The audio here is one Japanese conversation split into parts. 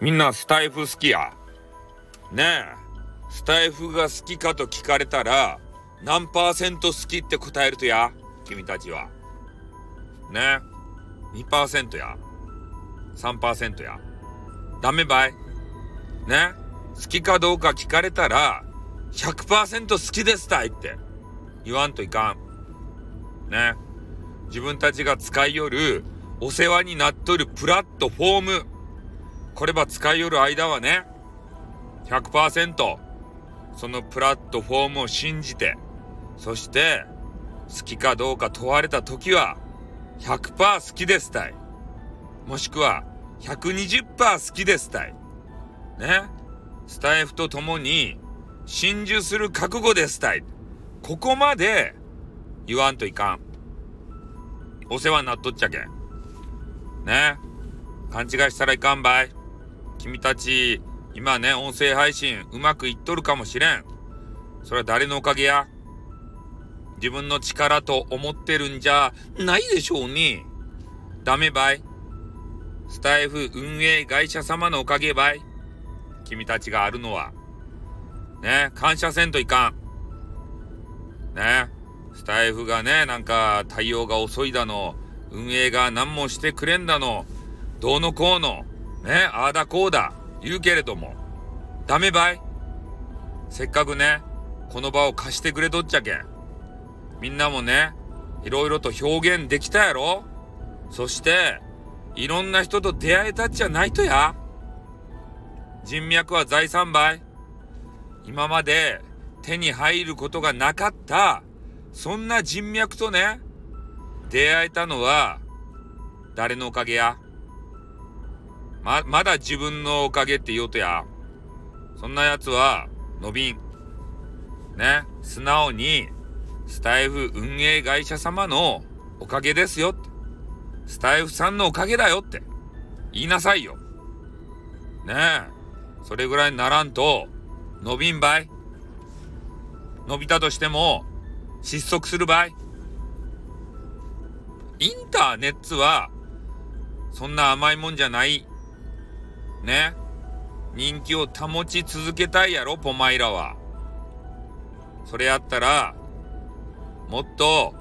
みんなスタイフ好きや。ねえ、スタイフが好きかと聞かれたら、何パーセント好きって答えるとや、君たちは。ねえ、2%や。3%や。ダメばい？ね好きかどうか聞かれたら、100%好きですたいって言わんといかん。ね自分たちが使いよるお世話になっとるプラットフォーム。これば使いよる間はね、100%そのプラットフォームを信じて、そして好きかどうか問われた時は100%好きですたい。もしくは120%好きですたい。ね。スタイフと共に心中する覚悟ですたい。ここまで言わんといかん。お世話になっとっちゃけ。ね。勘違いしたらいかんばい。君たち、今ね、音声配信うまくいっとるかもしれん。それは誰のおかげや？自分の力と思ってるんじゃないでしょうね。ダメばい。スタイフ運営会社様のおかげばい。君たちがあるのは。ね、感謝せんといかん。ね、スタイフがね、なんか対応が遅いだの、運営が何もしてくれんだの、どうのこうの、ね、ああだこうだ、言うけれども、ダメばい？せっかくね、この場を貸してくれとっちゃけん。みんなもね、いろいろと表現できたやろ？そして、いろんな人と出会えたっちゃないとや。人脈は財産ばい。今まで手に入ることがなかった、そんな人脈とね、出会えたのは、誰のおかげや？ま、まだ自分のおかげって言うとや。そんな奴は、伸びん。ね、素直に、スタイフ運営会社様のおかげですよって。スタイフさんのおかげだよって。言いなさいよ。ねえ。それぐらいにならんと、伸びんばい。伸びたとしても、失速する場合。インターネットは、そんな甘いもんじゃない。ね。人気を保ち続けたいやろ、ポマイラは。それやったら、もっと、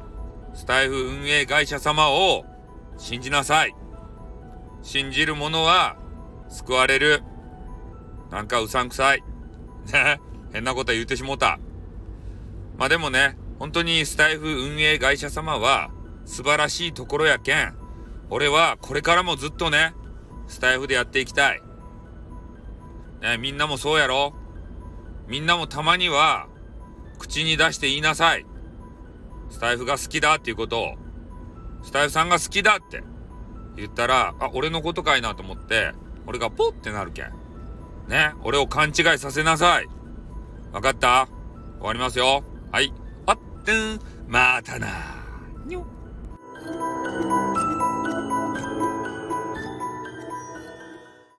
スタイフ運営会社様を信じなさい。信じる者は救われる。なんかうさんくさい。ね。変なこと言ってしもうた。まあでもね、本当にスタイフ運営会社様は素晴らしいところやけん。俺はこれからもずっとね、スタイフでやっていきたい。ね、みんなもそうやろみんなもたまには口に出して言いなさい。スタイフが好きだっていうことを。スタイフさんが好きだって言ったら、あ、俺のことかいなと思って、俺がポッてなるけん。ね、俺を勘違いさせなさい。わかった？終わりますよ。はい。あってん、またな。にょ。